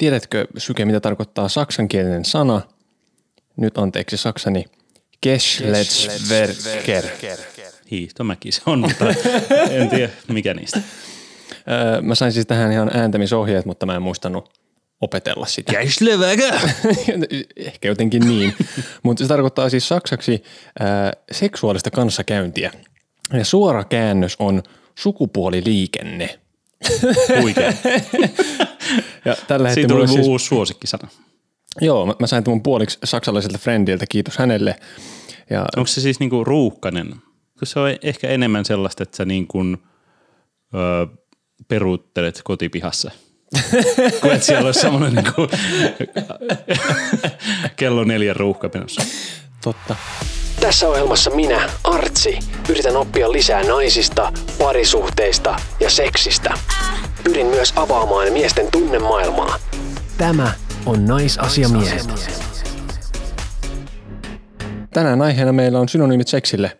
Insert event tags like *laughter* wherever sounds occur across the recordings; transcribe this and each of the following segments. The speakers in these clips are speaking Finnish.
tiedätkö Syke, mitä tarkoittaa saksankielinen sana? Nyt anteeksi saksani. Geschlechtsverkehr. Hiihtomäki se on, mutta en tiedä mikä niistä. Öö, mä sain siis tähän ihan ääntämisohjeet, mutta mä en muistanut opetella sitä. *laughs* Ehkä jotenkin niin. mutta se tarkoittaa siis saksaksi ää, seksuaalista kanssakäyntiä. Ja suora käännös on sukupuoliliikenne. Huikea. *laughs* Ja tällä Siitä hetkellä tuli siis... uusi suosikkisana. joo, mä, mä sain tämän puoliksi saksalaiselta friendiltä, kiitos hänelle. Ja Onko se siis niinku ruuhkanen? Kun se on ehkä enemmän sellaista, että sä niin kuin, öö, peruuttelet kotipihassa. *laughs* Kun et siellä olisi semmoinen niin kuin, *laughs* kello neljän ruuhka menossa. totta. Tässä ohjelmassa minä, Artsi, yritän oppia lisää naisista, parisuhteista ja seksistä. Pyrin myös avaamaan miesten tunnemaailmaa. Tämä on Naisasiamiehet. Tänään aiheena meillä on synonyymit seksille.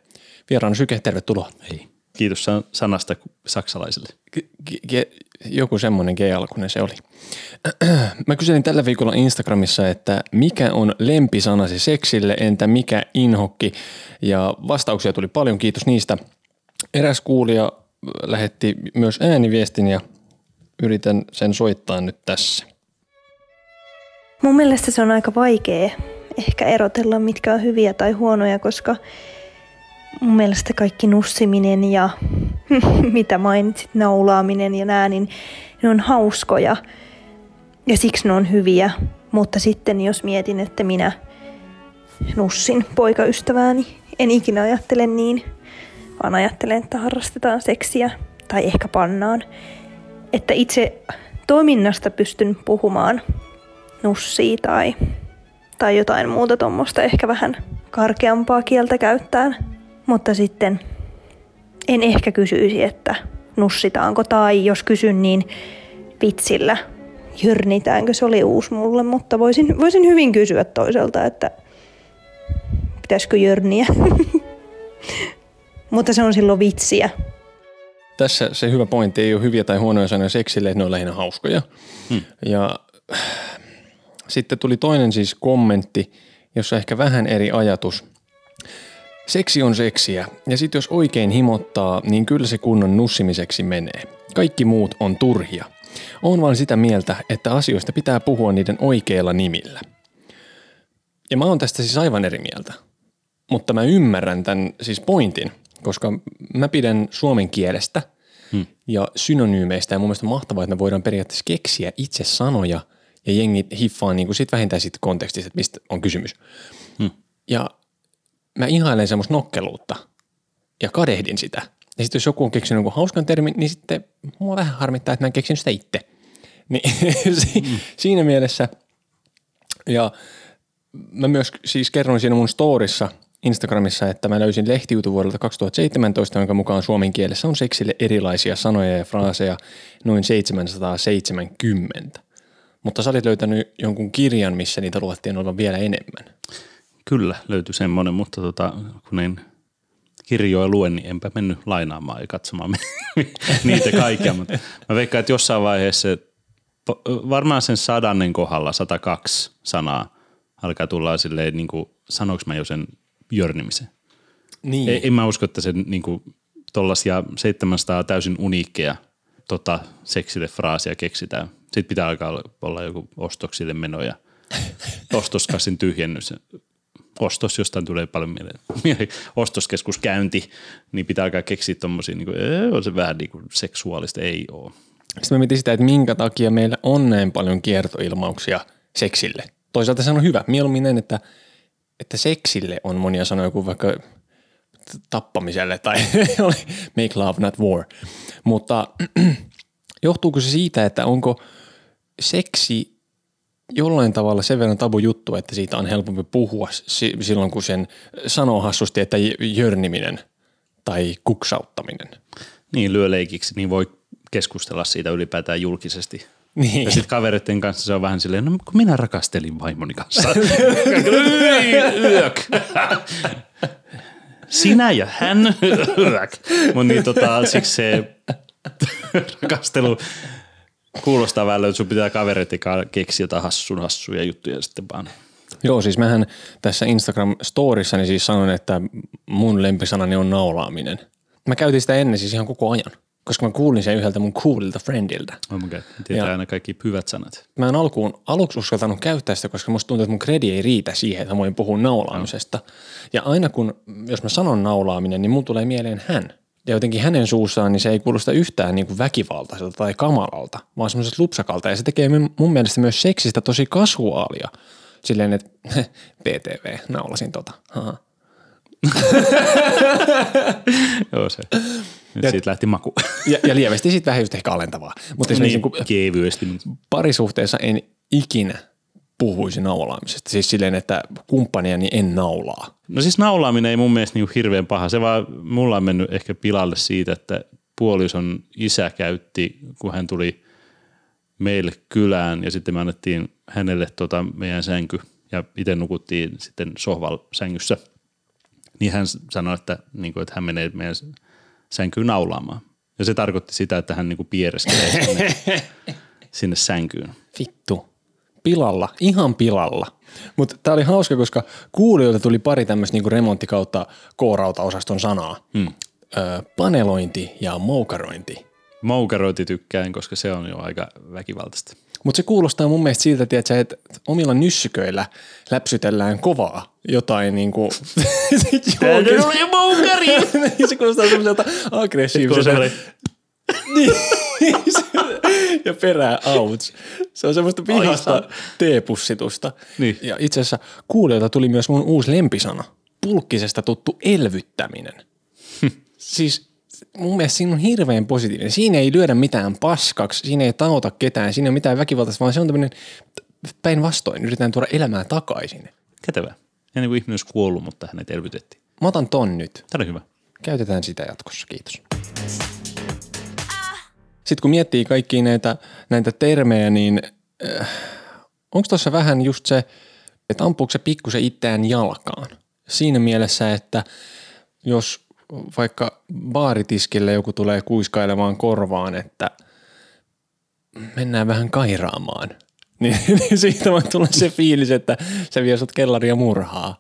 Vieraan Syke, tervetuloa. Hei. Kiitos san- sanasta saksalaisille. G- g- joku semmoinen G-alkunen se oli. *clears throat* Mä kyselin tällä viikolla Instagramissa, että mikä on lempisanasi seksille, entä mikä inhokki, ja vastauksia tuli paljon, kiitos niistä. Eräs kuulija lähetti myös ääniviestin ja yritän sen soittaa nyt tässä. Mun mielestä se on aika vaikea ehkä erotella, mitkä on hyviä tai huonoja, koska mun mielestä kaikki nussiminen ja *laughs* mitä mainitsit, naulaaminen ja nää, niin ne on hauskoja ja siksi ne on hyviä. Mutta sitten jos mietin, että minä nussin poikaystävääni, en ikinä ajattele niin, vaan ajattelen, että harrastetaan seksiä tai ehkä pannaan. Että itse toiminnasta pystyn puhumaan nussia tai, tai jotain muuta tuommoista ehkä vähän karkeampaa kieltä käyttäen. Mutta sitten en ehkä kysyisi, että nussitaanko tai jos kysyn, niin vitsillä jyrnitäänkö, se oli uusi mulle, mutta voisin, voisin hyvin kysyä toiselta, että pitäisikö jörniä. *laughs* mutta se on silloin vitsiä. Tässä se hyvä pointti ei ole hyviä tai huonoja sanoja seksille, että ne on lähinnä hauskoja. Hmm. Ja sitten tuli toinen siis kommentti, jossa ehkä vähän eri ajatus. Seksi on seksiä, ja sitten jos oikein himottaa, niin kyllä se kunnon nussimiseksi menee. Kaikki muut on turhia. On vaan sitä mieltä, että asioista pitää puhua niiden oikeilla nimillä. Ja mä oon tästä siis aivan eri mieltä. Mutta mä ymmärrän tämän siis pointin, koska mä pidän suomen kielestä hmm. ja synonyymeistä ja mun mielestä on mahtavaa, että me voidaan periaatteessa keksiä itse sanoja ja jengi hiffaa niin kuin sit vähintään siitä kontekstista, että mistä on kysymys. Hmm. Ja mä ihailen semmoista nokkeluutta ja kadehdin sitä. Ja sitten jos joku on keksinyt jonkun hauskan termin, niin sitten mua vähän harmittaa, että mä en keksinyt sitä itse. *laughs* Niin si- siinä mielessä, ja mä myös siis kerroin siinä mun storissa Instagramissa, että mä löysin lehtijutun vuodelta 2017, jonka mukaan suomen kielessä on seksille erilaisia sanoja ja fraaseja noin 770. Mutta sä olit löytänyt jonkun kirjan, missä niitä luvattiin olevan vielä enemmän. Kyllä löytyi semmoinen, mutta tota, kun en kirjoja luen, niin enpä mennyt lainaamaan ja katsomaan *laughs* niitä kaikkia. Mutta mä veikkaan, että jossain vaiheessa se, varmaan sen sadannen kohdalla 102 sanaa alkaa tulla silleen, niin kuin, sanoinko mä jo sen jörnimisen. Niin. Ei, en mä usko, että sen niin kuin, tollasia 700 täysin uniikkeja tota, seksille fraasia keksitään. Sitten pitää alkaa olla joku ostoksille meno ja *laughs* ostoskassin tyhjennys. Ostos, jostain tulee paljon mieleen. Ostoskeskuskäynti, niin pitää alkaa keksiä tommosia, niin kuin, on se vähän niin kuin seksuaalista, ei ole. Sitten mä mietin sitä, että minkä takia meillä on näin paljon kiertoilmauksia seksille. Toisaalta se on hyvä. Mieluummin näin, että, että seksille on monia sanoja kuin vaikka tappamiselle tai *laughs* make love not war. Mutta *clears throat* johtuuko se siitä, että onko seksi jollain tavalla sen verran tabu juttu, että siitä on helpompi puhua silloin, kun sen sanoo hassusti, että jörniminen tai kuksauttaminen. Niin, lyö leikiksi, niin voi keskustella siitä ylipäätään julkisesti. Niin. Ja sitten kavereiden kanssa se on vähän silleen, no kun minä rakastelin vaimoni kanssa. *laughs* Sinä ja hän. Mutta niin tota, siksi se *laughs* rakastelu Kuulostaa välillä, että sun pitää kanssa keksiä jotain hassun hassuja juttuja sitten vaan. Joo, siis mähän tässä Instagram-storissani siis sanon, että mun lempisanani on naulaaminen. Mä käytin sitä ennen siis ihan koko ajan, koska mä kuulin sen yhdeltä mun coolilta friendiltä. Oh my god, tietää Ja- aina kaikki hyvät sanat. Mä en alkuun, aluksi uskaltanut käyttää sitä, koska musta tuntuu, että mun kredi ei riitä siihen, että mä voin puhua naulaamisesta. Ja aina kun, jos mä sanon naulaaminen, niin mun tulee mieleen hän. Ja jotenkin hänen suussaan, niin se ei kuulosta yhtään niin kuin väkivaltaiselta tai kamalalta, vaan semmoiselta lupsakalta. Ja se tekee mun- mielestä myös seksistä tosi kasuaalia. Silleen, että *laughs* PTV, naulasin tota. *laughs* Joo se. Nyt siitä lähti maku. Ja, ja lievästi sitten vähän just ehkä alentavaa. Mutta niin, niin. kevyesti. parisuhteessa en ikinä puhuisi naulaamisesta. Siis silleen, että kumppaniani en naulaa. No siis naulaaminen ei mun mielestä niinku hirveän paha. Se vaan mulla on mennyt ehkä pilalle siitä, että puolison isä käytti, kun hän tuli meille kylään ja sitten me annettiin hänelle tota meidän sänky ja itse nukuttiin sitten sohval sängyssä. Niin hän sanoi, että, niin kuin, että hän menee meidän sänkyyn naulaamaan. Ja se tarkoitti sitä, että hän niin kuin piereskelee sinne, *laughs* sinne sänkyyn. Vittu. Pilalla, ihan pilalla. Mutta tämä oli hauska, koska kuulijoilta tuli pari tämmöistä niinku remontti kautta K-rauta-osaston sanaa. Hmm. Ö, panelointi ja moukarointi. Moukarointi tykkään, koska se on jo aika väkivaltaista. Mutta se kuulostaa mun mielestä siltä, tiedätkö, että omilla nyssyköillä läpsytellään kovaa jotain niinku... *laughs* *laughs* Täytyy moukari! *laughs* se kuulostaa semmoiselta aggressiiviselta. Niin. Ja perää outs. Se on semmoista vihasta teepussitusta. Niin. Ja itse asiassa kuulijoilta tuli myös mun uusi lempisana. Pulkkisesta tuttu elvyttäminen. *laughs* siis mun mielestä siinä on hirveän positiivinen. Siinä ei lyödä mitään paskaksi, siinä ei taota ketään, siinä ei ole mitään väkivaltaista, vaan se on tämmöinen päinvastoin. Yritetään tuoda elämää takaisin. Kätevä. Ja niin kuin ihminen olisi kuollut, mutta hänet elvytettiin. Mä otan ton nyt. Tämä on hyvä. Käytetään sitä jatkossa, kiitos. Sitten kun miettii kaikkia näitä, näitä termejä, niin äh, onko tuossa vähän just se, että ampuuko se pikkusen itseään jalkaan? Siinä mielessä, että jos vaikka baaritiskille joku tulee kuiskailemaan korvaan, että mennään vähän kairaamaan, *laughs* niin, niin siitä voi tulla se fiilis, että se vie sut kellaria murhaa.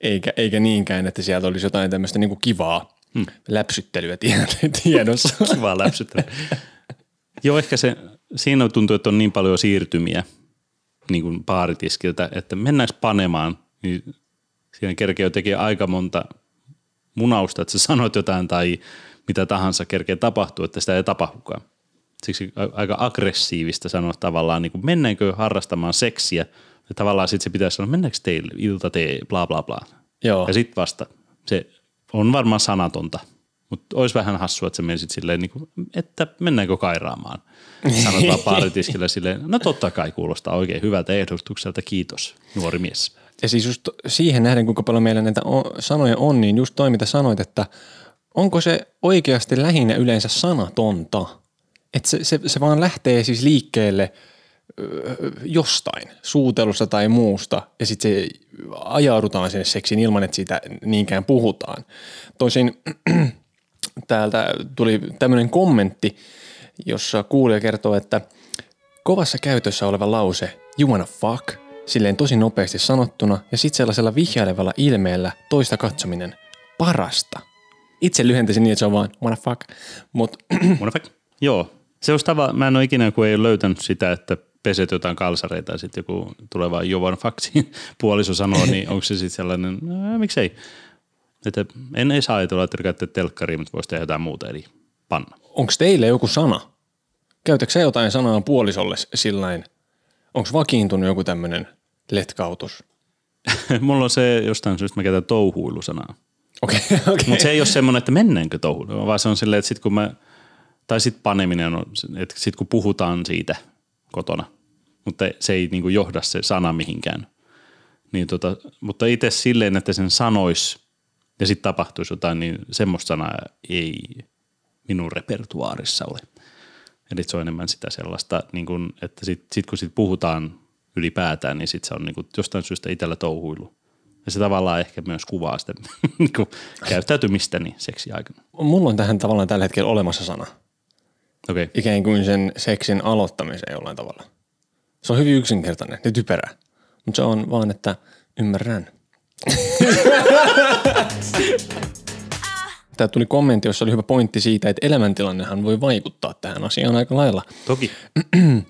Eikä, eikä niinkään, että sieltä olisi jotain tämmöistä niinku kivaa hmm. läpsyttelyä tie- tiedossa. *laughs* Kiva läpsyttely. Joo, ehkä se, siinä tuntuu, että on niin paljon siirtymiä niin kuin baaritiskiltä, että mennäänkö panemaan, niin siinä kerkeä tekee aika monta munausta, että sä sanot jotain tai mitä tahansa kerkeä tapahtuu, että sitä ei tapahdukaan. Siksi aika aggressiivista sanoa tavallaan, niin kuin mennäänkö harrastamaan seksiä, ja tavallaan sitten se pitäisi sanoa, mennäänkö teille ilta tee, bla bla bla. Joo. Ja sitten vasta, se on varmaan sanatonta, mutta olisi vähän hassua, että sä menisit silleen, niin kuin, että mennäänkö kairaamaan. Sanot vaan *laughs* baaritiskillä silleen, no totta kai kuulostaa oikein hyvältä ehdotukselta, kiitos nuori mies. Ja siis just siihen nähden, kuinka paljon meillä näitä sanoja on, niin just toi, mitä sanoit, että onko se oikeasti lähinnä yleensä sanatonta? Että se, se, se vaan lähtee siis liikkeelle jostain, suutelusta tai muusta, ja sitten se ajaudutaan sinne seksiin ilman, että siitä niinkään puhutaan. Toisin *clears throat* täältä tuli tämmöinen kommentti, jossa kuulija kertoo, että kovassa käytössä oleva lause you wanna fuck, silleen tosi nopeasti sanottuna ja sitten sellaisella vihjailevalla ilmeellä toista katsominen parasta. Itse lyhentäisin niin, että se on vaan wanna fuck, What *clears throat* the fuck? Joo. Se olisi tava, mä en ole ikinä, kun ei löytänyt sitä, että peset jotain kalsareita ja sitten joku tuleva Jovan Faxin *laughs* puoliso sanoo, niin onko se sitten sellainen, no, miksei. Että en ei saa ajatella, että käyttää telkkariin, mutta voisi tehdä jotain muuta, eli panna. onko teille joku sana? Käytätkö jotain sanaa puolisolle sillain? Onko vakiintunut joku tämmöinen letkautus? *laughs* Mulla on se jostain syystä, mä käytän touhuilusanaa. Okei, okay, *laughs* okei. Okay. Mutta se ei ole semmoinen, että mennäänkö touhuiluun, vaan se on silleen, että sit kun mä, tai sit paneminen on, että sit kun puhutaan siitä kotona, mutta se ei niinku johda se sana mihinkään. Niin tota, mutta itse silleen, että sen sanois ja sitten tapahtuisi jotain, niin semmoista sanaa ei minun repertuaarissa ole. Eli se on enemmän sitä sellaista, niin kun, että sitten sit kun sit puhutaan ylipäätään, niin sit se on niin kun jostain syystä itsellä touhuilu. Ja se tavallaan ehkä myös kuvaa sitä *laughs* niin kun käyttäytymistäni seksi aikana. Mulla on tähän tavallaan tällä hetkellä olemassa sana. Okei. Okay. ikään kuin sen seksin aloittamiseen jollain tavalla. Se on hyvin yksinkertainen ja typerä, mutta se on vaan, että ymmärrän. *laughs* Tämä tuli kommentti, jossa oli hyvä pointti siitä, että elämäntilannehan voi vaikuttaa tähän asiaan aika lailla. Toki. *clears throat*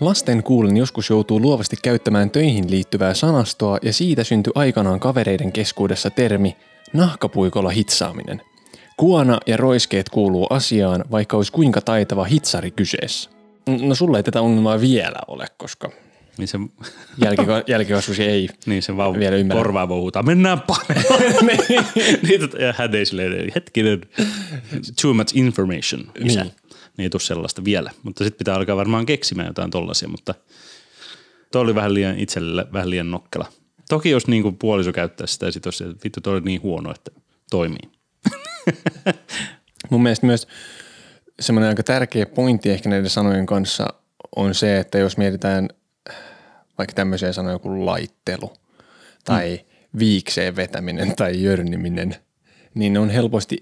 Lasten kuulen joskus joutuu luovasti käyttämään töihin liittyvää sanastoa ja siitä syntyi aikanaan kavereiden keskuudessa termi nahkapuikolla hitsaaminen. Kuona ja roiskeet kuuluu asiaan, vaikka olisi kuinka taitava hitsari kyseessä. No sulla ei tätä ongelmaa vielä ole, koska Niin se, jälkika- jälkikasvusi ei *laughs* niin se vaan vielä ymmärrä. korvaa huutaa, mennään panemaan. *laughs* niin, tota, ja hän ei silleen, hetkinen, too much information, isä. Niin. Niin. ei tule sellaista vielä, mutta sitten pitää alkaa varmaan keksimään jotain tollasia, mutta toi oli vähän liian itselle vähän liian nokkela. Toki jos niinku puoliso käyttää sitä ja sit olisi, että vittu toi oli niin huono, että toimii. *laughs* *laughs* Mun mielestä myös semmoinen aika tärkeä pointti ehkä näiden sanojen kanssa on se, että jos mietitään vaikka tämmöisiä sanoja kuin laittelu tai viikseen vetäminen tai jörniminen, niin ne on helposti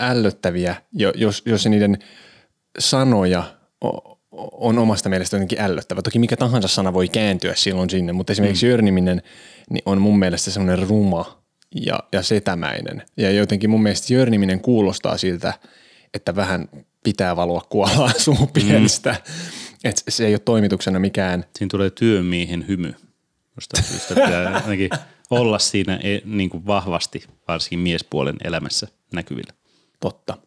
ällöttäviä, jo- jos, jos se niiden sanoja on omasta mielestä jotenkin ällöttävä. Toki mikä tahansa sana voi kääntyä silloin sinne, mutta esimerkiksi mm. jörniminen niin on mun mielestä semmoinen ruma ja, ja setämäinen. Ja jotenkin mun mielestä jörniminen kuulostaa siltä, että vähän pitää valua kuolaa *laughs* suupienestä. Mm. Että se ei ole toimituksena mikään Siinä tulee työmiehen hymy, josta syystä pitää *laughs* ainakin olla siinä e- niin kuin vahvasti, varsinkin miespuolen elämässä näkyvillä. totta.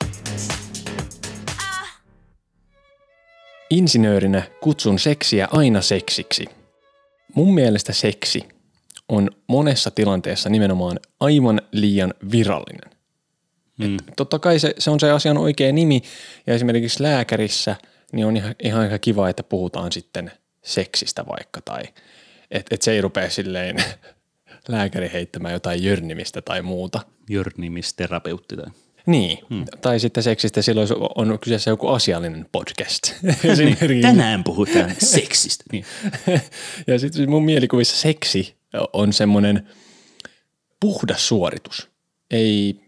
Insinöörinä kutsun seksiä aina seksiksi. Mun mielestä seksi on monessa tilanteessa nimenomaan aivan liian virallinen. Mm. Et totta kai se, se on se asian oikea nimi ja esimerkiksi lääkärissä niin on ihan, ihan aika kiva, että puhutaan sitten seksistä vaikka tai että et se ei rupea silleen *laughs* lääkäri heittämään jotain jörnimistä tai muuta. Jörnimisterapeutti tai Niin, hmm. tai sitten seksistä silloin on kyseessä joku asiallinen podcast. *laughs* Esimerkiksi. Tänään puhutaan seksistä. Niin. *laughs* ja sitten mun mielikuvissa seksi on semmoinen puhdas suoritus, ei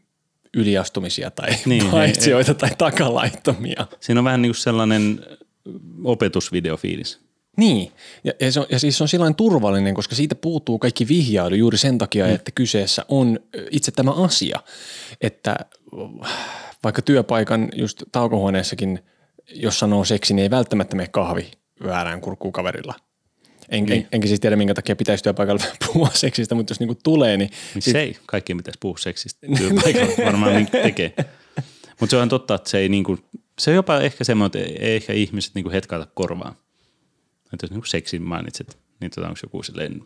yliastumisia tai Niin, niin, ei- paitsioita tai takalaittomia. Siinä on vähän niin kuin sellainen opetusvideofiilis. Niin, ja, ja, se on, ja siis se on sillain turvallinen, koska siitä puuttuu kaikki vihjailu juuri sen takia, mm. että kyseessä on itse tämä asia. Että vaikka työpaikan just taukohuoneessakin, jos sanoo seksi, niin ei välttämättä mene kahvi väärään kurkkuun kaverilla. En, niin. en, enkä siis tiedä, minkä takia pitäisi työpaikalla *laughs* puhua seksistä, mutta jos niinku tulee, niin Miksei? Kaikkien pitäisi puhua seksistä *laughs* työpaikalla. Varmaan niin tekee. Mutta se on totta, että se ei niinku, se on jopa ehkä semmoinen, että ei ehkä ihmiset niinku hetkauta korvaa. Että jos niinku seksin mainitset, niin tota, onko joku silleen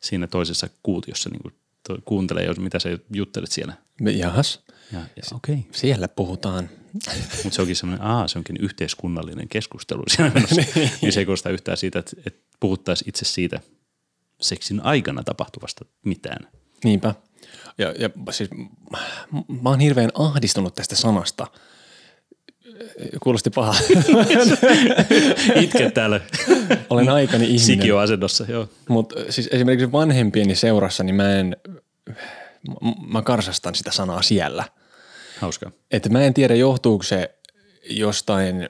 siinä toisessa kuutiossa niinku, to, kuuntelee, jos mitä sä juttelet siellä. jahas, Ja, ja okei. Okay. siellä puhutaan. Mutta se onkin semmoinen, aa, se onkin yhteiskunnallinen keskustelu siellä menossa. *laughs* niin se ei kuulosta yhtään siitä, että, että puhuttaisiin itse siitä seksin aikana tapahtuvasta mitään. Niinpä. Ja, ja siis mä oon hirveän ahdistunut tästä sanasta. Kuulosti paha. *laughs* Itke täällä Olen aikani ihminen. sikioasennossa, joo. Mutta siis esimerkiksi vanhempieni seurassa, niin mä en, mä karsastan sitä sanaa siellä. Hauskaa. Että mä en tiedä, johtuuko se jostain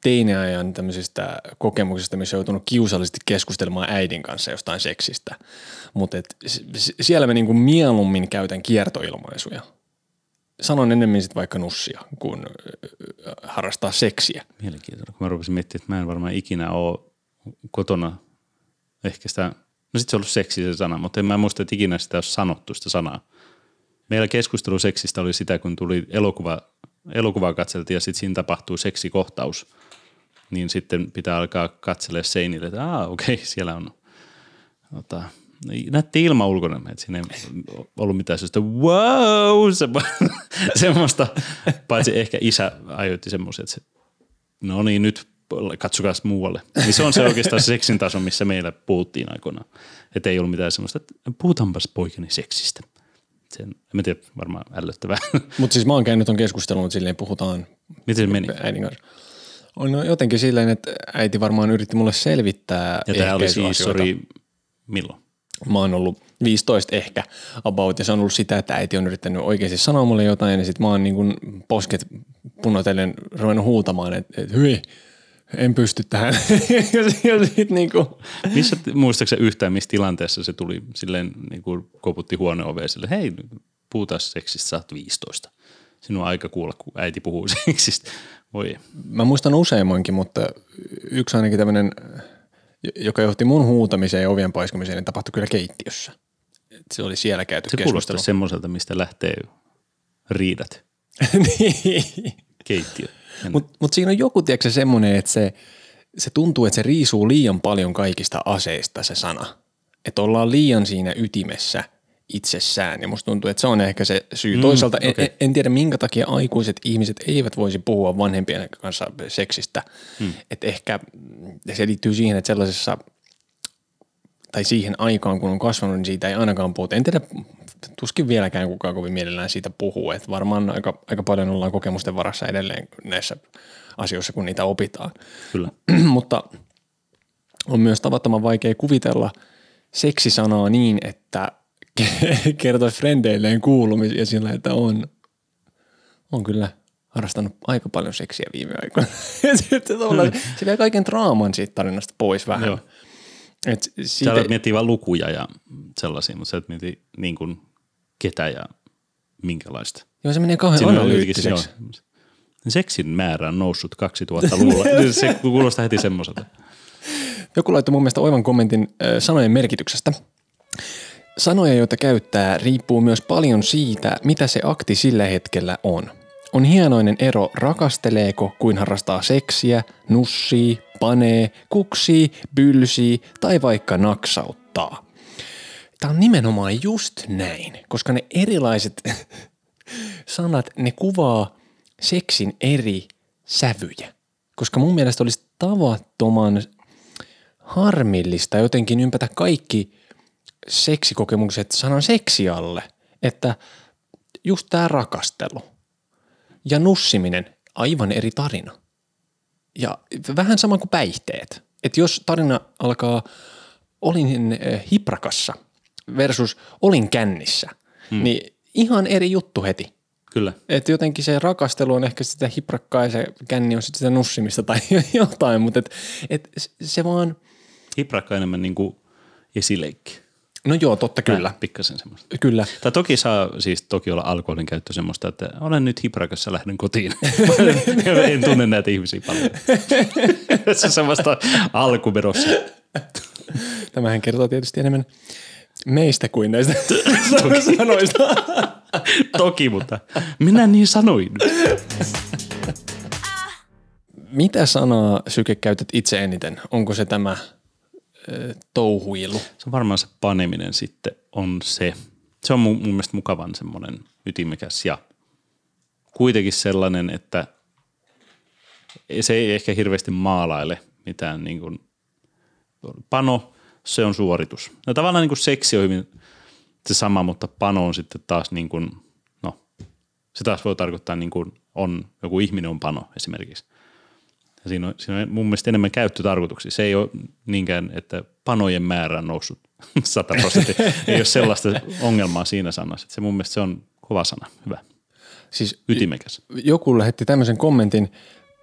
teiniajan tämmöisistä kokemuksista, missä on joutunut kiusallisesti keskustelemaan äidin kanssa jostain seksistä. Mutta siellä mä niinku mieluummin käytän kiertoilmaisuja. Sanon enemmän sit vaikka nussia kuin harrastaa seksiä. Mielenkiintoista. Kun mä rupesin miettimään, että mä en varmaan ikinä ole kotona ehkä sitä, no sit se on ollut seksi se sana, mutta en mä muista, että ikinä sitä olisi sanottu sitä sanaa. Meillä keskustelu seksistä oli sitä, kun tuli elokuva, elokuvaa katseltiin ja sitten siinä tapahtuu seksikohtaus. Niin sitten pitää alkaa katsella seinille, että okei, okay, *laughs* siellä on ota, näytti ilma ulkona, että siinä ei ollut mitään sellaista wow, semmo- semmoista, paitsi ehkä isä aiheutti semmoisen, että se, no niin nyt katsokaa muualle. Niin se on se oikeastaan se seksin taso, missä meillä puhuttiin aikoinaan. Että ei ollut mitään semmoista, että puhutaanpas poikani seksistä. Sen, en tiedä, varmaan ällöttävää. Mutta siis mä oon käynyt ton keskustelun, että silleen puhutaan Miten se meni? äidin kanssa. On no jotenkin silleen, että äiti varmaan yritti mulle selvittää Ja tämä oli siis, sori, milloin? Mä oon ollut 15 ehkä about ja se on ollut sitä, että äiti on yrittänyt oikeasti sanoa mulle jotain ja sitten mä oon niin kuin posket punotellen ruvennut huutamaan, että, että hyi, en pysty tähän. *laughs* ja sit niin kuin, Missä, muistaakseni yhtään, missä tilanteessa se tuli silleen, niin kuin koputti huoneoveen sille, hei, puhutaan seksistä, sä oot 15. Sinun on aika kuulla, kun äiti puhuu *laughs* seksistä. Voi. mä muistan useammankin, mutta yksi ainakin tämmöinen, joka johti mun huutamiseen ja ovien paiskumiseen, niin tapahtui kyllä keittiössä. Et se oli siellä käyty Se keskustelu. kuulostaa semmoiselta, mistä lähtee riidat, *laughs* niin. keittiö. Mutta mut siinä on joku, tiedätkö, semmoinen, että se, se tuntuu, että se riisuu liian paljon kaikista aseista se sana. Että ollaan liian siinä ytimessä itsessään. Ja musta tuntuu, että se on ehkä se syy. Mm, Toisaalta en, en, en tiedä, minkä takia aikuiset ihmiset eivät voisi puhua vanhempien kanssa seksistä. Mm. Että ehkä se liittyy siihen, että sellaisessa tai siihen aikaan, kun on kasvanut, niin siitä ei ainakaan puhuta. En tiedä, tuskin vieläkään kukaan kovin mielellään siitä puhuu. Että varmaan aika, aika paljon ollaan kokemusten varassa edelleen näissä asioissa, kun niitä opitaan. Kyllä. *clears throat* Mutta on myös tavattoman vaikea kuvitella seksisanaa niin, että kertoisi frendeilleen kuulumisia sillä, että on, on kyllä harrastanut aika paljon seksiä viime aikoina. *laughs* Sitten tavallaan se vie kaiken draaman siitä tarinasta pois vähän. Joo. Et Sä siitä, alat miettiä vain lukuja ja sellaisia, mutta sä et mieti niin kuin ketä ja minkälaista. joo, se menee kauhean analyyttiseksi. Seksin määrä on noussut 2000-luvulla. *laughs* se kuulostaa heti semmoiselta. Joku laittoi mun mielestä oivan kommentin äh, sanojen merkityksestä. Sanoja, joita käyttää, riippuu myös paljon siitä, mitä se akti sillä hetkellä on. On hienoinen ero rakasteleeko kuin harrastaa seksiä, nussii, panee, kuksii, bylsii tai vaikka naksauttaa. Tämä on nimenomaan just näin, koska ne erilaiset *laughs* sanat, ne kuvaa seksin eri sävyjä. Koska mun mielestä olisi tavattoman harmillista jotenkin ympätä kaikki seksikokemukset sanan seksi alle. Että just tämä rakastelu ja nussiminen, aivan eri tarina. Ja vähän sama kuin päihteet. Että jos tarina alkaa olin eh, hiprakassa versus olin kännissä, hmm. niin ihan eri juttu heti. Kyllä. Että jotenkin se rakastelu on ehkä sitä hiprakkaa ja se känni on sitten sitä nussimista tai *laughs* jotain, mutta et, et se vaan, Hiprakka enemmän niin kuin esileikki. No joo, totta kyllä, Pikkasen semmoista. kyllä. Tai toki saa siis toki olla alkoholin käyttö semmoista, että olen nyt hiprakassa, lähden kotiin. *laughs* en tunne näitä ihmisiä paljon. *laughs* se on semmoista alkuverossa. Tämähän kertoo tietysti enemmän meistä kuin näistä *laughs* sanoista. toki, mutta minä niin sanoin. Mitä sanaa Syke käytät itse eniten? Onko se tämä touhuilu? Se on varmaan se paneminen sitten on se. Se on mun, mun mielestä mukavan semmoinen ytimekäs ja kuitenkin sellainen, että se ei ehkä hirveästi maalaile mitään niin kuin, pano, se on suoritus. No tavallaan niin kuin seksi on hyvin se sama, mutta pano on sitten taas niin kuin, no se taas voi tarkoittaa niin kuin on, joku ihminen on pano esimerkiksi. Ja siinä on, siinä on mun mielestä enemmän käyttötarkoituksia. Se ei ole niinkään, että panojen määrä on noussut *laughs* 100 prosenttia. ei ole sellaista ongelmaa siinä sanassa. Se mun mielestä se on kova sana. Hyvä. Siis Ytimekäs. joku lähetti tämmöisen kommentin,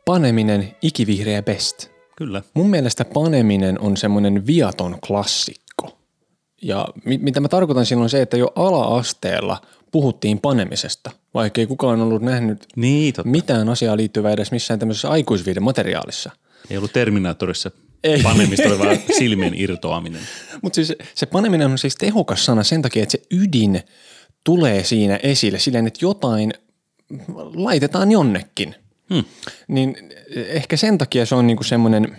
paneminen ikivihreä best. Kyllä. Mun mielestä paneminen on semmoinen viaton klassikko. Ja mi- mitä mä tarkoitan silloin se, että jo ala-asteella puhuttiin panemisesta, vaikka ei kukaan ollut nähnyt Niin, totta. mitään asiaa liittyvää edes missään tämmöisessä aikuisviiden materiaalissa. Ei ollut Terminaattorissa Ei. panemista, oli vaan silmien irtoaminen. *laughs* Mutta siis se paneminen on siis tehokas sana sen takia, että se ydin tulee siinä esille silleen, että jotain laitetaan jonnekin. Hmm. Niin ehkä sen takia se on niinku semmoinen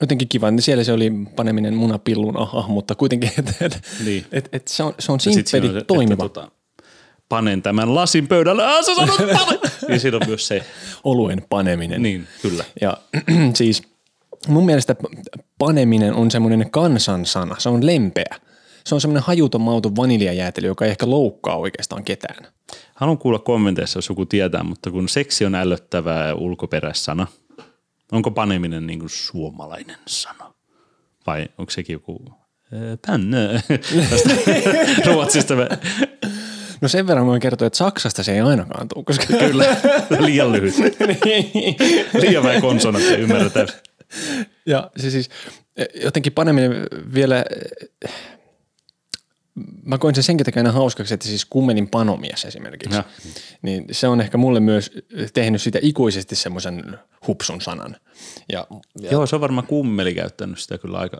jotenkin kiva, että siellä se oli paneminen munapillun aha, mutta kuitenkin, *laughs* että et, Niin. et, et se on, se on simppeli, toimiva. Että, tota, panen tämän lasin pöydälle. Ah, sä sanot *laughs* pane! niin siinä on myös se. oluen paneminen. Niin, kyllä. Ja *clears throat* siis mun mielestä paneminen on semmoinen kansansana, se on lempeä. Se on semmoinen hajuton mauton vaniljajäätelö, joka ei ehkä loukkaa oikeastaan ketään. Haluan kuulla kommenteissa, jos joku tietää, mutta kun seksi on ällöttävää ulkoperäissana, onko paneminen niin kuin suomalainen sana? Vai onko sekin joku. *laughs* Tästä *laughs* Ruotsista No sen verran voin kertoa, että Saksasta se ei ainakaan tule, koska kyllä, liian lyhyt. liian vähän konsonantteja ymmärretään. Ja se siis eh, jotenkin paneminen vielä, eh, mä koin sen senkin takia aina hauskaksi, että siis kummelin panomies esimerkiksi, Ja. niin se on ehkä mulle myös tehnyt sitä ikuisesti semmoisen hupsun sanan. Ja, ja Joo, se on varmaan kummeli käyttänyt sitä kyllä aika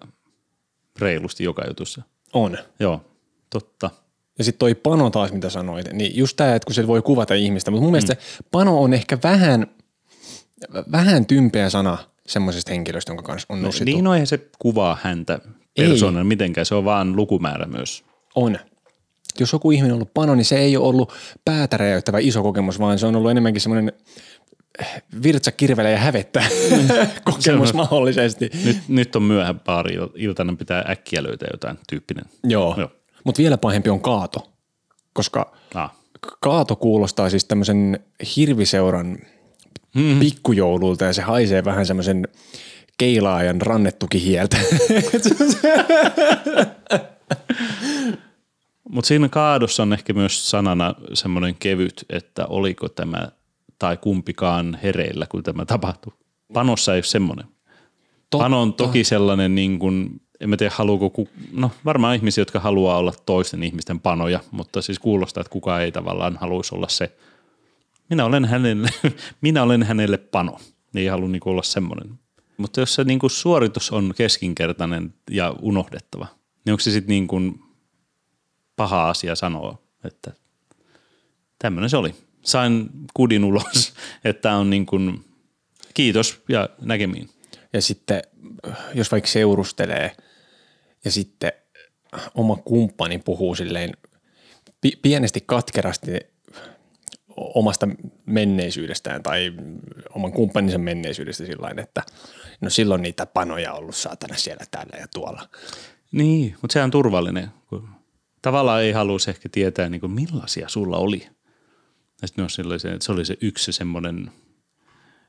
reilusti joka jutussa. on. Joo, totta. Ja sitten toi pano taas, mitä sanoit, niin just tämä, että kun se voi kuvata ihmistä, mutta mun mielestä Mm. se pano on ehkä vähän, vähän tympeä sana semmoisesta henkilöstä, jonka kanssa on nussittu. Niin no eihän se kuvaa häntä persoonana mitenkään, se on vaan lukumäärä myös. On. Jos joku ihminen on ollut pano, niin se ei ole ollut päätä räjäyttävä iso kokemus, vaan se on ollut enemmänkin semmoinen virtsa, kirvelee ja hävettää *laughs* kokemus mahdollisesti. Nyt, nyt on myöhä baari iltana, pitää äkkiä löytää jotain tyyppinen. Joo. Joo. Mutta vielä pahempi on kaato, koska Ah. kaato kuulostaa siis tämmöisen hirviseuran Mm-hmm. pikkujoululta ja se haisee vähän semmoisen keilaajan rannettukihieltä. *laughs* Mutta siinä kaadossa on ehkä myös sanana semmoinen kevyt, että oliko tämä tai kumpikaan hereillä, kun tämä tapahtui. Panossa ei ole semmoinen. Pano on toki sellainen, niin kuin, en mä tiedä haluuko, ku, no varmaan ihmisiä, jotka haluaa olla toisten ihmisten panoja, mutta siis kuulostaa, että kukaan ei tavallaan haluaisi olla se, minä olen hänelle, *laughs* minä olen hänelle pano, niin ei halua niin olla semmoinen. Mutta jos se niin kuin suoritus on keskinkertainen ja unohdettava, niin onko se sitten niin kuin paha asia sanoa, että tämmöinen se oli. Sain kudin ulos, *laughs* että on niin kuin kiitos ja näkemiin. ja sitten jos vaikka seurustelee ja sitten oma kumppani puhuu silleen pi- pienesti katkerasti omasta menneisyydestään tai oman kumppaninsa menneisyydestä sillä että no silloin niitä panoja ollut saatana siellä täällä ja tuolla. Niin, mutta se on turvallinen. kun Tavallaan ei haluaisi ehkä tietää, niin kuin millaisia sulla oli. Ja sitten se, että se oli se yksi semmoinen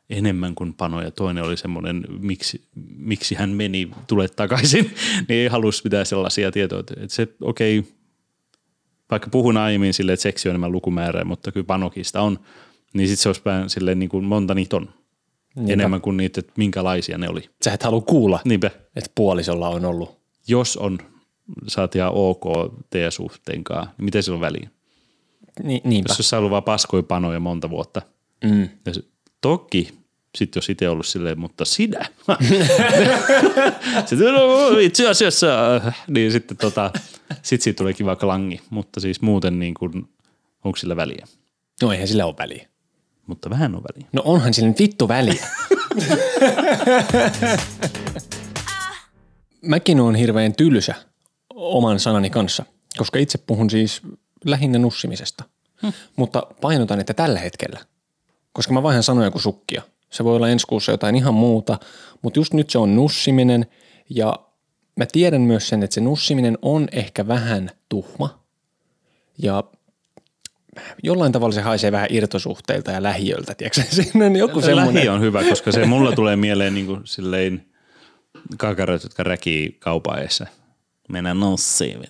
enemmän kuin pano ja toinen oli semmoinen, miksi, miksi hän meni, tule takaisin. *laughs* niin ei halusi pitää sellaisia tietoja. Että se, okei, okay, vaikka puhun aiemmin silleen, että seksi on enemmän lukumäärää, mutta kyllä panokista on, niin sitten se olisi vähän silleen niin kuin monta niitä on. Niinpä. Enemmän kuin niitä, että minkälaisia ne oli. Sä et halua kuulla, Niinpä että puolisolla on ollut. jos on, saat ihan ok teidän suhteenkaan, niin miten sillä on väliä? Ni, niinpä. Jos on ollut vaan paskoja panoja monta vuotta. Mm. Ja toki, sitten jos itse ollut silleen, mutta sinä. *laughs* sitten, no, itse asiassa, niin sitten tota, sit siitä tulee kiva klangi, mutta siis muuten niin kuin, onko sillä väliä? No eihän sillä ole väliä. Mutta vähän on väliä. No onhan sillä nyt vittu väliä. *laughs* Mäkin on hirveän tylsä oman sanani kanssa, koska itse puhun siis lähinnä nussimisesta. Hm. Mutta painotan, että tällä hetkellä, koska mä vaihan sanoja kuin sukkia. Se voi olla ensi kuussa jotain ihan muuta, mutta just nyt se on nussiminen ja mä tiedän myös sen, että se nussiminen on ehkä vähän tuhma ja jollain tavalla se haisee vähän irtosuhteilta ja lähiöltä, tiedätkö *laughs* Siinä on joku semmoinen. Lähi on hyvä, koska se mulla tulee mieleen niin kuin silleen kakarat, jotka räkii kaupan eessä. Mennään nussiin.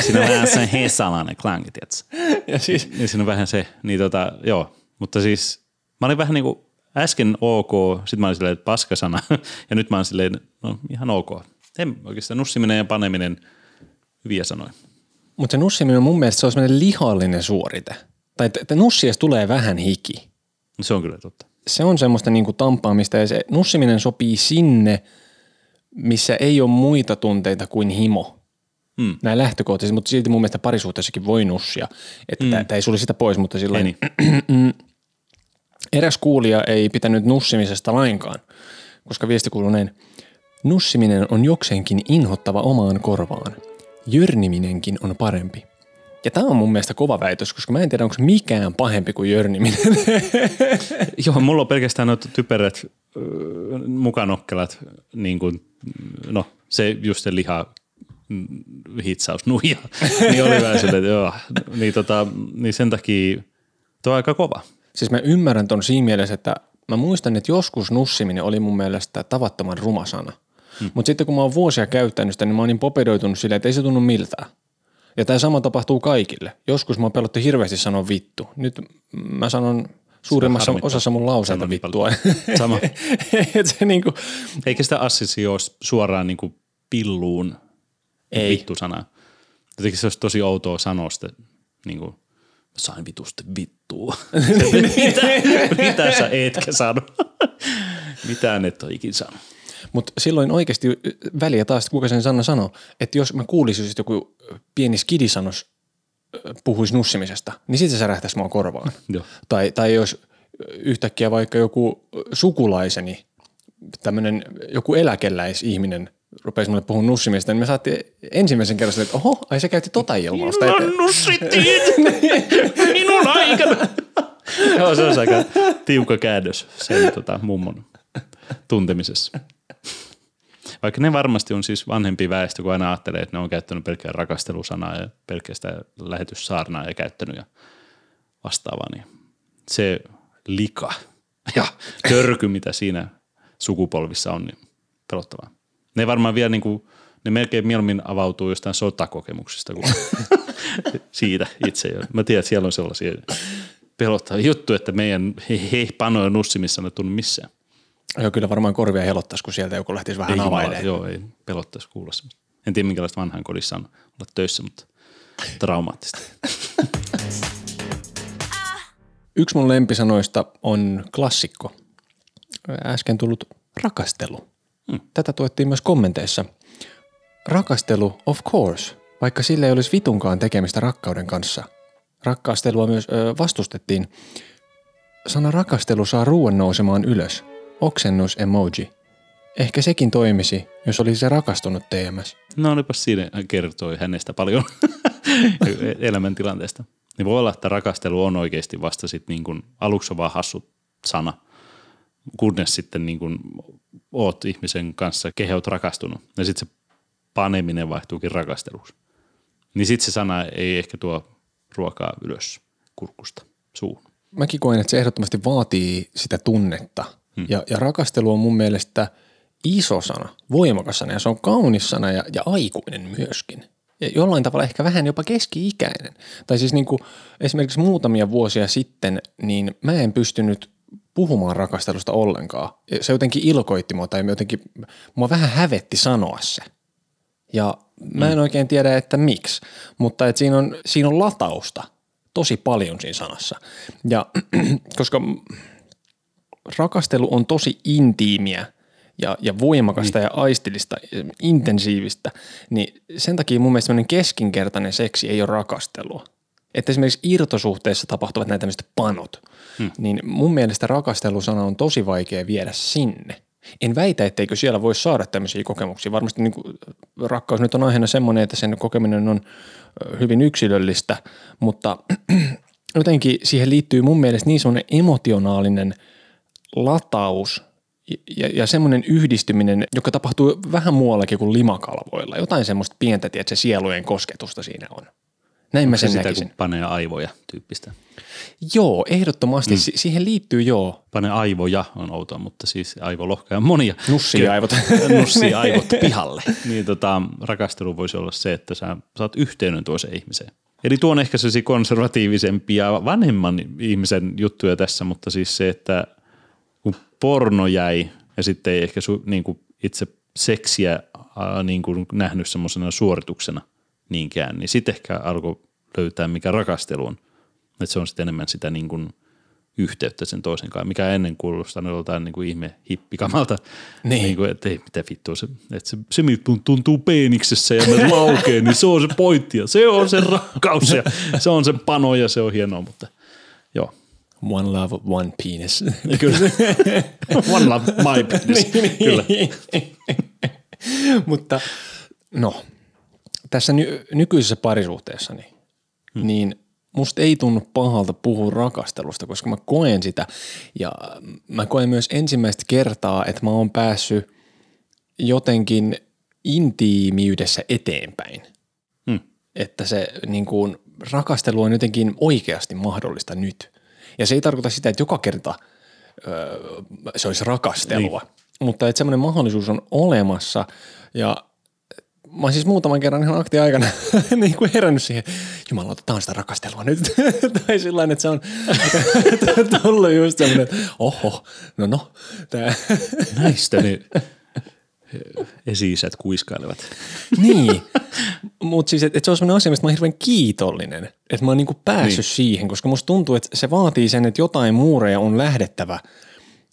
Siinä on vähän se hesalainen klangi, tiedätkö? *laughs* Ja siis, Niin siinä on vähän se, niin tota, joo. Mutta siis mä olin vähän niin kuin äsken ok, sitten mä olin silleen, että paskasana, *laughs* ja nyt mä oon silleen, no ihan ok. En oikeastaan nussiminen ja paneminen, hyviä sanoja. mutta se nussiminen on mun mielestä se on semmoinen lihallinen suorite. Tai että nussies tulee vähän hiki. No Se on kyllä totta. Se on semmoista niinku tampaamista ja se nussiminen sopii sinne, missä ei ole muita tunteita kuin himo. Mm. Näin lähtökohtaisesti, mutta silti mun mielestä parisuhteessakin voi nussia. Että mm. tämä ei sulle sitä pois, mutta sillä Ei niin. *clears throat* Eräs kuulija ei pitänyt nussimisesta lainkaan, koska viesti kuuluu näin. Nussiminen on jokseenkin inhottava omaan korvaan. Jörniminenkin on parempi. Ja tämä on mun mielestä kova väitös, koska mä en tiedä, onko mikään pahempi kuin jörniminen. *laughs* Joo, mulla on pelkästään noita typerät mukanokkelat, niin kuin, no se just se liha mm, hitsaus nuija, *laughs* niin oli vähän että joo, niin, tota, niin sen takia tuo on aika kova. Siis mä ymmärrän ton siinä mielessä, että mä muistan, että joskus nussiminen oli mun mielestä tavattoman ruma sana. Hmm. Mutta sitten kun mä oon vuosia käyttänyt sitä, niin mä oon niin popedoitunut silleen, että ei se tunnu miltään. Ja tämä sama tapahtuu kaikille. Joskus mä pelotti hirveästi sanoa vittu. Nyt mä sanon suurimmassa osassa mun lauseita Sanon vittua. Sama. *laughs* Et se niinku, Eikä sitä assosioi suoraan niin kuin pilluun Ei. vittu-sanaa. Jotenkin se olisi tosi outoa sanoa sitä, niin kuin, mä sain vitusti vittua. *laughs* mitä, mitä sä etkä sano? Mitään et ole ikin sanonut. Mutta silloin oikeasti väliä taas, kuka sen sana sanoo, että jos mä kuulisin että joku pieni skidisanos ö, puhuisi nussimisesta, niin sitten se särähtäisi mua korvaan. Joo. Tai, tai jos yhtäkkiä vaikka joku sukulaiseni, tämmöinen joku eläkeläisihminen rupesi mulle puhumaan nussimisesta, niin me saatiin ensimmäisen kerran että oho, ai se käytti tota ilmausta. Että, nussittiin *laughs* minun aikana. *laughs* Joo, se on aika tiukka käännös sen tota, mummon tuntemisessa. Vaikka ne varmasti on siis vanhempi väestö, kun aina ajattelee, että ne on käyttänyt pelkkää rakastelusanaa ja pelkästään lähetyssaarnaa ja käyttänyt ja vastaavaa, niin se lika ja törky, mitä siinä sukupolvissa on, niin pelottavaa. Ne varmaan vielä niin kuin, ne melkein mieluummin avautuu jostain sotakokemuksista kuin *laughs* siitä itse. Mä tiedän, että siellä on sellaisia pelottavia juttuja, että meidän he, he panoja nussimissa on tunnu missään. joo, kyllä varmaan korvia helottaisi, kun sieltä joku lähtisi vähän availemaan. joo, ei pelottaisi kuulla semmoista. En tiedä, minkälaista vanhan kodissa on olla töissä, mutta traumaattista. *laughs* Yksi mun lempisanoista on klassikko. Äsken tullut rakastelu. Tätä tuettiin myös kommenteissa. Rakastelu, of course, vaikka sillä ei olisi vitunkaan tekemistä rakkauden kanssa. Rakkaastelua myös ö, vastustettiin. Sana rakastelu saa ruoan nousemaan ylös. Oksennus emoji. Ehkä sekin toimisi, jos olisi se rakastunut TMS. No olipas siinä kertoi hänestä paljon *laughs* elämäntilanteesta. Niin voi olla, että rakastelu on oikeasti vasta sitten niin kuin, aluksi on vaan hassu sana, kunnes sitten niin kuin, oot ihmisen kanssa keheut rakastunut. Ja sitten se paneminen vaihtuukin rakasteluksi. Niin sitten se sana ei ehkä tuo ruokaa ylös kurkusta suuhun. mäkin koen, että se ehdottomasti vaatii sitä tunnetta. Hmm. Ja, ja rakastelu on mun mielestä iso sana, voimakas sana ja se on kaunis sana ja, ja aikuinen myöskin. Ja jollain tavalla ehkä vähän jopa keski-ikäinen. Tai siis niin kuin esimerkiksi muutamia vuosia sitten, niin mä en pystynyt puhumaan rakastelusta ollenkaan. Se jotenkin ilkoitti mua tai jotenkin, mua vähän hävetti sanoa se. Ja mä en oikein tiedä, että miksi, mutta että siinä, on, siinä on latausta tosi paljon siinä sanassa. Ja *clears throat* koska rakastelu on tosi intiimiä ja, ja voimakasta niin. ja aistillista, intensiivistä, niin sen takia mun mielestä keskinkertainen seksi ei ole rakastelua. Että esimerkiksi irtosuhteessa tapahtuvat näitä tämmöiset panot, hmm. niin mun mielestä rakastelusana on tosi vaikea viedä sinne. En väitä, etteikö siellä voi saada tämmöisiä kokemuksia. Varmasti niin kuin, rakkaus nyt on aiheena semmoinen, että sen kokeminen on hyvin yksilöllistä, mutta *clears throat* jotenkin siihen liittyy mun mielestä niin semmoinen emotionaalinen lataus ja, ja semmoinen yhdistyminen, joka tapahtuu vähän muuallakin kuin limakalvoilla. Jotain semmoista pientä, että se sielujen kosketusta siinä on. Näin mä Se sen sitä, näkisin. kun panee aivoja tyyppistä. Joo, ehdottomasti. Mm. siihen liittyy joo. Pane aivoja on outoa, mutta siis aivolohkoja on monia. Nussii aivot. *laughs* Nussii aivot pihalle. *laughs* Niin tota, rakastelu voisi olla se, että sä saat yhteyden toiseen ihmiseen. Eli tuo on ehkä sellaisia konservatiivisempi ja vanhemman ihmisen juttuja tässä, mutta siis se, että kun porno jäi ja sitten ei ehkä su, niin kuin itse seksiä ää, niin kuin nähnyt semmoisena suorituksena niinkään, niin sitten ehkä alkoi löytää, mikä rakastelu on. Että se on sitten enemmän sitä niin kuin yhteyttä sen toisen kanssa, mikä ennen kuulostaa joltain niin kuin ihme hippikamalta. Niin. niin kuin, että ei, mitä vittua, se, että se, se tuntuu peeniksessä ja mä laukeen, niin se on se pointti ja se on se rakkaus ja se on se pano ja se on hienoa, mutta joo. One love, one penis. *laughs* Kyllä. One love, my penis. Kyllä. Mutta no, tässä ny- nykyisessä parisuhteessani, hmm. niin musta ei tunnu pahalta puhua rakastelusta, koska mä koen sitä ja mä koen myös ensimmäistä kertaa, että mä oon päässyt jotenkin intiimiydessä eteenpäin. Hmm. Että se niin kuin, rakastelu on jotenkin oikeasti mahdollista nyt. Ja se ei tarkoita sitä, että joka kerta öö, se olisi rakastelua. Niin. mutta että semmoinen mahdollisuus on olemassa ja mä oon siis muutaman kerran ihan akti aikana *laughs* niin kuin herännyt siihen, jumala, tämä on sitä rakastelua nyt. *laughs* tai sillä että se on *laughs* tullut just semmoinen, että oho, no no. Tää. Näistä ne esi kuiskailevat. niin, mutta siis, että et se on semmoinen asia, mistä mä oon hirveän kiitollinen, että mä oon niinku päässyt niin. siihen, koska musta tuntuu, että se vaatii sen, että jotain muureja on lähdettävä,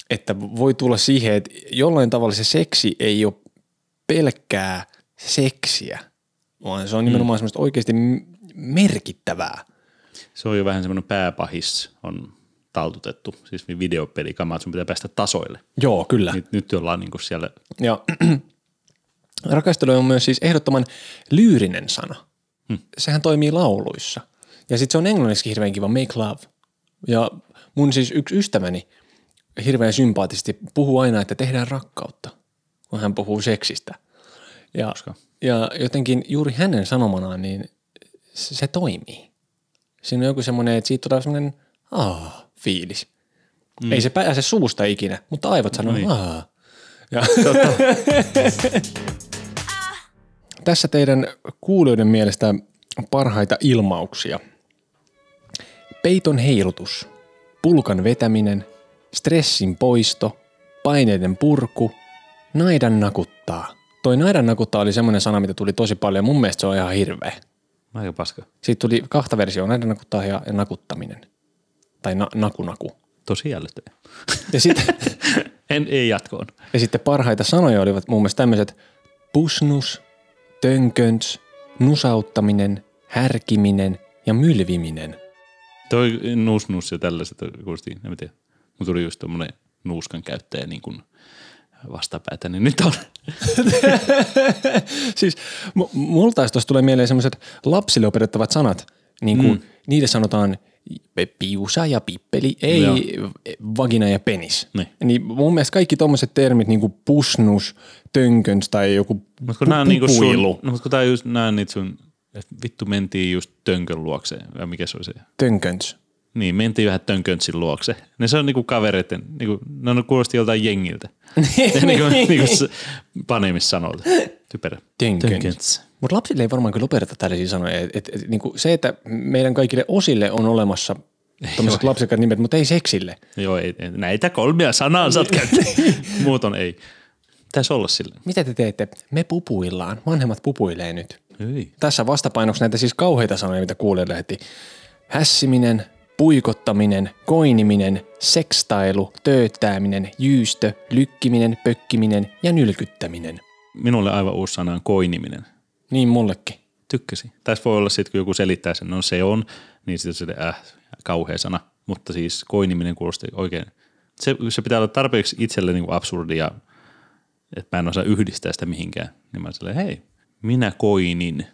että voi tulla siihen, että jollain tavalla se seksi ei ole pelkkää seksiä, vaan se on nimenomaan mm. semmoista oikeasti merkittävää. Se on jo vähän semmoinen pääpahis on taltutettu, siis videopelikamaa, että sun pitää päästä tasoille. Joo, kyllä. Nyt, nyt ollaan niin kuin siellä. Ja *clears throat* rakastelu on myös siis ehdottoman lyyrinen sana. Hmm. Sehän toimii lauluissa. Ja sitten se on englanniksi hirveän kiva, make love. Ja mun siis yksi ystäväni hirveän sympaattisesti puhuu aina, että tehdään rakkautta, kun hän puhuu seksistä. Ja, ja jotenkin juuri hänen sanomanaan, niin se, se toimii. Siinä on joku semmoinen, että siitä tulee semmoinen, aah, fiilis. Mm. Ei se pääse suusta ikinä, mutta aivot sanoo, niin. aah. Ja *laughs* Tässä teidän kuulijoiden mielestä parhaita ilmauksia. Peiton heilutus, pulkan vetäminen, stressin poisto, paineiden purku, naidan nakuttaa. Toi naidan nakuttaa oli semmoinen sana, mitä tuli tosi paljon. Mun mielestä se on ihan hirveä. Aika paska. Siitä tuli kahta versioa, naidan nakuttaa ja, ja nakuttaminen. Tai na, nakunaku. Tosi jälleen. Ja sitten, *laughs* en, ei jatkoon. Ja sitten parhaita sanoja olivat muun muassa tämmöiset pusnus, tönköns, nusauttaminen, härkiminen ja mylviminen. Toi nusnus ja tällaiset kuulosti, en tiedä. Mun tuli just tommonen nuuskan käyttäjä niin kuin vastapäätä, niin nyt on. *laughs* siis m- multa tuossa tulee mieleen semmoiset lapsille opetettavat sanat, niin kuin mm. niille sanotaan piusa ja pippeli, ei Joo. vagina ja penis. Niin. niin mun mielestä kaikki tuommoiset termit, niin kuin pusnus, tönköns tai joku pu- kun pu- niinku sun, no, mutta kun tää just nää niitä sun, että vittu mentiin just tönkön luokse, vai mikä se oli se? Tönköns. Niin, mentiin vähän tönköntsin luokse. Ne se on niinku kavereiden, niinku, ne on kuulosti joltain jengiltä. *laughs* niinku, niinku panemis sanolta. Typerä. Tönköns. Mutta lapsille ei varmaan kyllä opeteta tällaisia sanoja. Et, et, et, niinku se, että meidän kaikille osille on olemassa *laughs* tämmöiset lapsikat nimet, mutta ei seksille. Joo, ei, näitä kolmea sanaa saat *laughs* käyttää. Muuton ei. Pitäisi olla sille. Mitä te teette? Me pupuillaan. Vanhemmat pupuilee nyt. Ei. Tässä vastapainoksi näitä siis kauheita sanoja, mitä kuulijoille lähetti. Hässiminen, puikottaminen, koiniminen, sekstailu, tööttääminen, jyystö, lykkiminen, pökkiminen ja nylkyttäminen. Minulle aivan uusi sana on koiniminen. Niin mullekin. Tykkäsin. Tässä voi olla sitten, kun joku selittää sen, no se on, niin sitten se äh, kauhea sana. Mutta siis koiniminen kuulosti oikein. Se, se pitää olla tarpeeksi itselle niin absurdia, että mä en osaa yhdistää sitä mihinkään. Niin mä silleen, hei, minä koinin,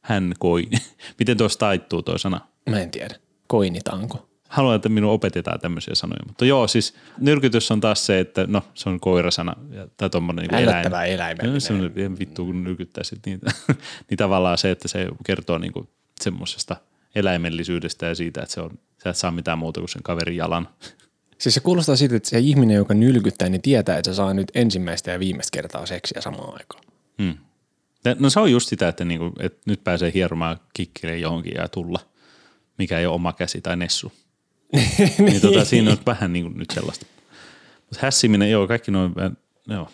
hän koini. *laughs* Miten tuossa taittuu tuo sana? Mä en tiedä koinitaanko? Haluan, että minun opetetaan tämmöisiä sanoja. Mutta joo, siis nyrkytys on taas se, että no se on koirasana tai tuommoinen niin eläin. eläimellinen. Se on vittu, kun nyrkyttäisit niitä. *laughs* niin tavallaan se, että se kertoo niin kuin semmoisesta eläimellisyydestä ja siitä, että se on, sä et saa mitään muuta kuin sen kaverin jalan. *laughs* Siis se kuulostaa siitä, että se ihminen, joka nylkyttää, niin tietää, että se saa nyt ensimmäistä ja viimeistä kertaa seksiä samaan aikaan. Hmm. No se on just sitä, että, niinku, että nyt pääsee hieromaan kikkileen johonkin ja tulla mikä ei ole oma käsi tai nessu. *laughs* niin tota, siinä on vähän niin kuin nyt sellaista. Mutta hässiminen, joo, kaikki noin, joo,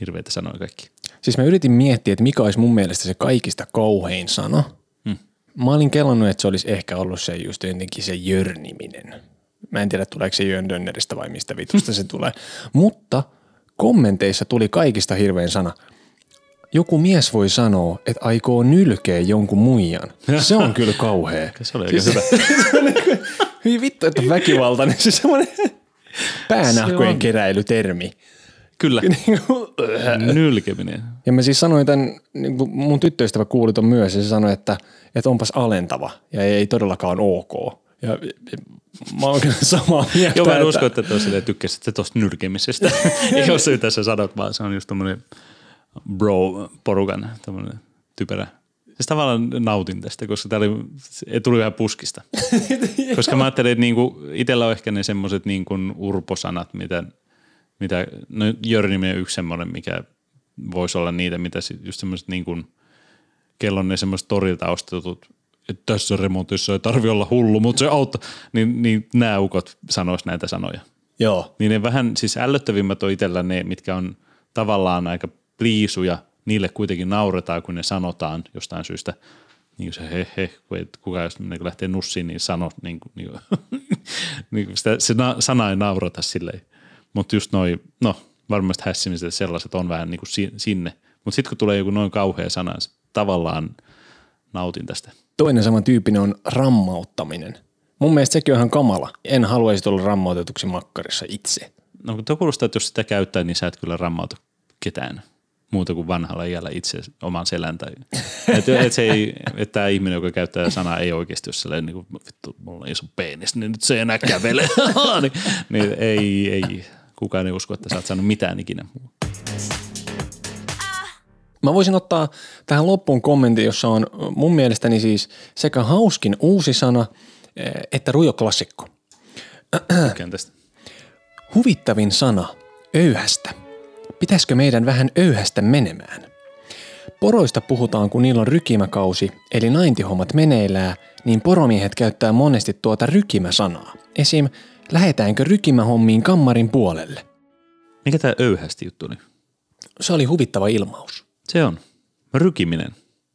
hirveitä sanoja kaikki. Siis mä yritin miettiä, että mikä olisi mun mielestä se kaikista kauhein sana. Hmm. Mä olin kelannut, että se olisi ehkä ollut se just jotenkin se jörniminen. Mä en tiedä, tuleeko se jöndönneristä vai mistä vitusta se tulee. Mutta kommenteissa tuli kaikista hirveän sana – joku mies voi sanoa, että aikoo nylkeä jonkun muijan. Se on kyllä kauhea. *laughs* Se oli siis, hyvä. *laughs* Hyvin vittu, että väkivaltainen. Se semmoinen *laughs* päänahkojen keräilytermi. Kyllä. Niin Nylkeminen. Ja mä siis sanoin tämän, niin mun tyttöystävä kuuli ton myös, ja se sanoi, että, että onpas alentava ja ei todellakaan ok. Ja, ja mä oon kyllä samaa mieltä. Joo, mä en usko, että tosiaan tykkäsit tuosta nylkemisestä. ei ole syytä sä sanot, vaan se on just tommonen bro-porukan tämmöinen typerä. Siis tavallaan nautin tästä, koska tää oli, tuli vähän puskista. *laughs* koska mä ajattelin, että niinku, itsellä on ehkä ne semmoiset niinku urposanat, mitä, mitä, no Jörniminen on yksi semmoinen, mikä voisi olla niitä, mitä just semmoiset niin kuin, kello on ne semmoiset torilta ostetut, että tässä remontissa ei tarvi olla hullu, mutta se auttaa, niin, niin nämä ukot sanois näitä sanoja. Joo. Niin ne vähän, siis ällöttävimmät on itsellä ne, mitkä on tavallaan aika pliisuja, niille kuitenkin nauretaan, kun ne sanotaan jostain syystä. Niin se he he, kuka jos niin lähtee nussiin, niin sano, niin kuin, niin kuin, *laughs* niin sitä, se na, sana ei naurata silleen. Mutta just noin, no varmasti hässimiset ja sellaiset on vähän niin kuin si, sinne. Mutta sitten kun tulee joku noin kauhea sana, tavallaan nautin tästä. Toinen saman tyyppinen on rammauttaminen. Mun mielestä sekin on ihan kamala. En haluaisi tulla rammautetuksi makkarissa itse. No kun kuulostaa, että jos sitä käyttää, niin sä et kyllä rammauta ketään muuta kuin vanhalla iällä itse oman selän. Tai, *laughs* et, et se ei, että tämä ihminen, joka käyttää sanaa, ei oikeasti ole sellainen, niin kuin, vittu, mulla on iso penis, niin nyt se ei enää kävele. *laughs* niin, niin, ei, ei, kukaan ei usko, että sä oot saanut mitään ikinä. Mä voisin ottaa tähän loppuun kommentin, jossa on mun mielestäni siis sekä hauskin uusi sana eh, että rujo klassikko. Tykkään tästä. Huvittavin sana, öyhästä. Pitäisikö meidän vähän öyhästä menemään? Poroista puhutaan, kun niillä on rykimäkausi, eli naintihommat meneillään, niin poromiehet käyttää monesti tuota rykimäsanaa. Esim. lähetäänkö rykimähommiin kammarin puolelle? Mikä tämä öyhästi juttu oli? Se oli huvittava ilmaus. Se on. Rykiminen.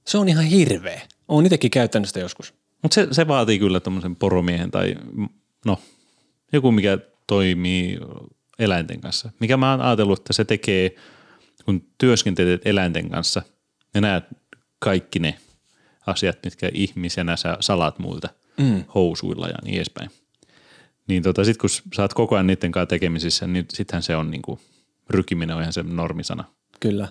Se on ihan hirveä. Oon itsekin käyttänyt sitä joskus. Mutta se, se vaatii kyllä tämmöisen poromiehen tai no, joku mikä toimii eläinten kanssa. Mikä mä oon ajatellut, että se tekee, kun työskentelet eläinten kanssa ja näet kaikki ne asiat, mitkä ihmisenä sä salat muilta mm. housuilla ja niin edespäin. Niin tota, sit kun sä oot koko ajan niiden kanssa tekemisissä, niin sittenhän se on niinku, rykiminen on ihan se normisana. Kyllä.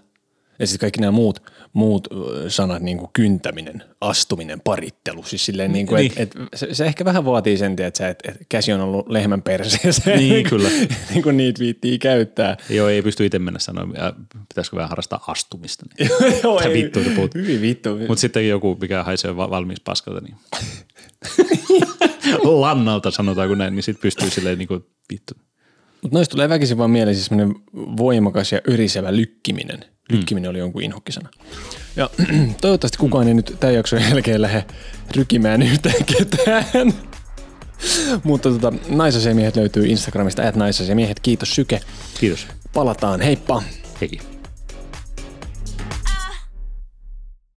Ja sitten kaikki nämä muut, muut sanat, niin kuin kyntäminen, astuminen, parittelu. Siis silleen, niin kuin, Niin. Et, et, se, se, ehkä vähän vaatii sen, että et, et käsi on ollut lehmän perseessä. Niin, *laughs* kyllä. *laughs* niin kuin niitä viittii käyttää. Joo, ei pysty itse mennä sanoa, ja pitäisikö vähän harrastaa astumista. Niin. *laughs* Joo, ei- vittua te puhut? Hyvin vittu. Mutta sitten joku, mikä haisee va- valmis paskalta, niin lannalta sanotaanko näin, niin sitten pystyy silleen niin kuin, vittu. Mutta noista tulee väkisin vaan mieleen siis voimakas ja yrisevä lykkiminen. Lykkiminen oli jonkun inhokkisana. Ja *clears throat* toivottavasti kukaan ei nyt tämän jakson jälkeen lähde rykimään yhtään ketään. Mutta tota, naisasiamiehet löytyy Instagramista, at naisasiamiehet. Kiitos Syke. Kiitos. Palataan, heippa! Hei.